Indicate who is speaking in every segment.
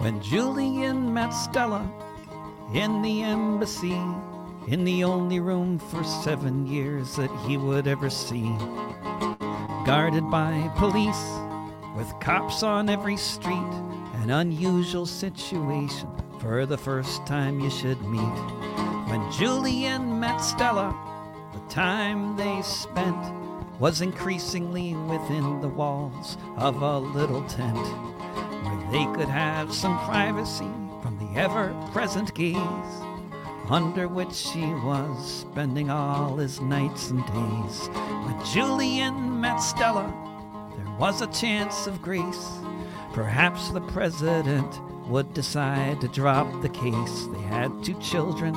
Speaker 1: When Julian met Stella in the embassy, in the only room for seven years that he would ever see, guarded by police with cops on every street, an unusual situation for the first time you should meet. When Julian met Stella, the time they spent was increasingly within the walls of a little tent they could have some privacy from the ever present gaze under which he was spending all his nights and days. When Julian met Stella, there was a chance of grace. Perhaps the president would decide to drop the case. They had two children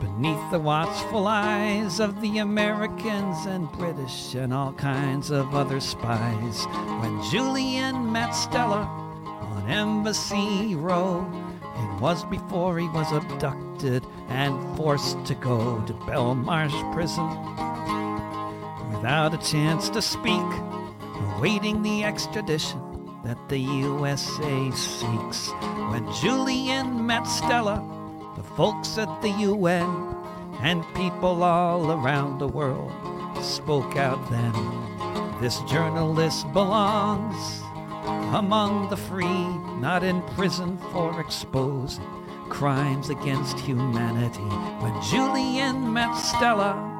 Speaker 1: beneath the watchful eyes of the Americans and British and all kinds of other spies. When Julian met Stella on Embassy Row, it was before he was abducted and forced to go to Belmarsh prison without a chance to speak, awaiting the extradition that the USA seeks. When Julian met Stella, the folks at the UN and people all around the world spoke out then. This journalist belongs among the free, not in prison for exposing crimes against humanity. When Julian met Stella,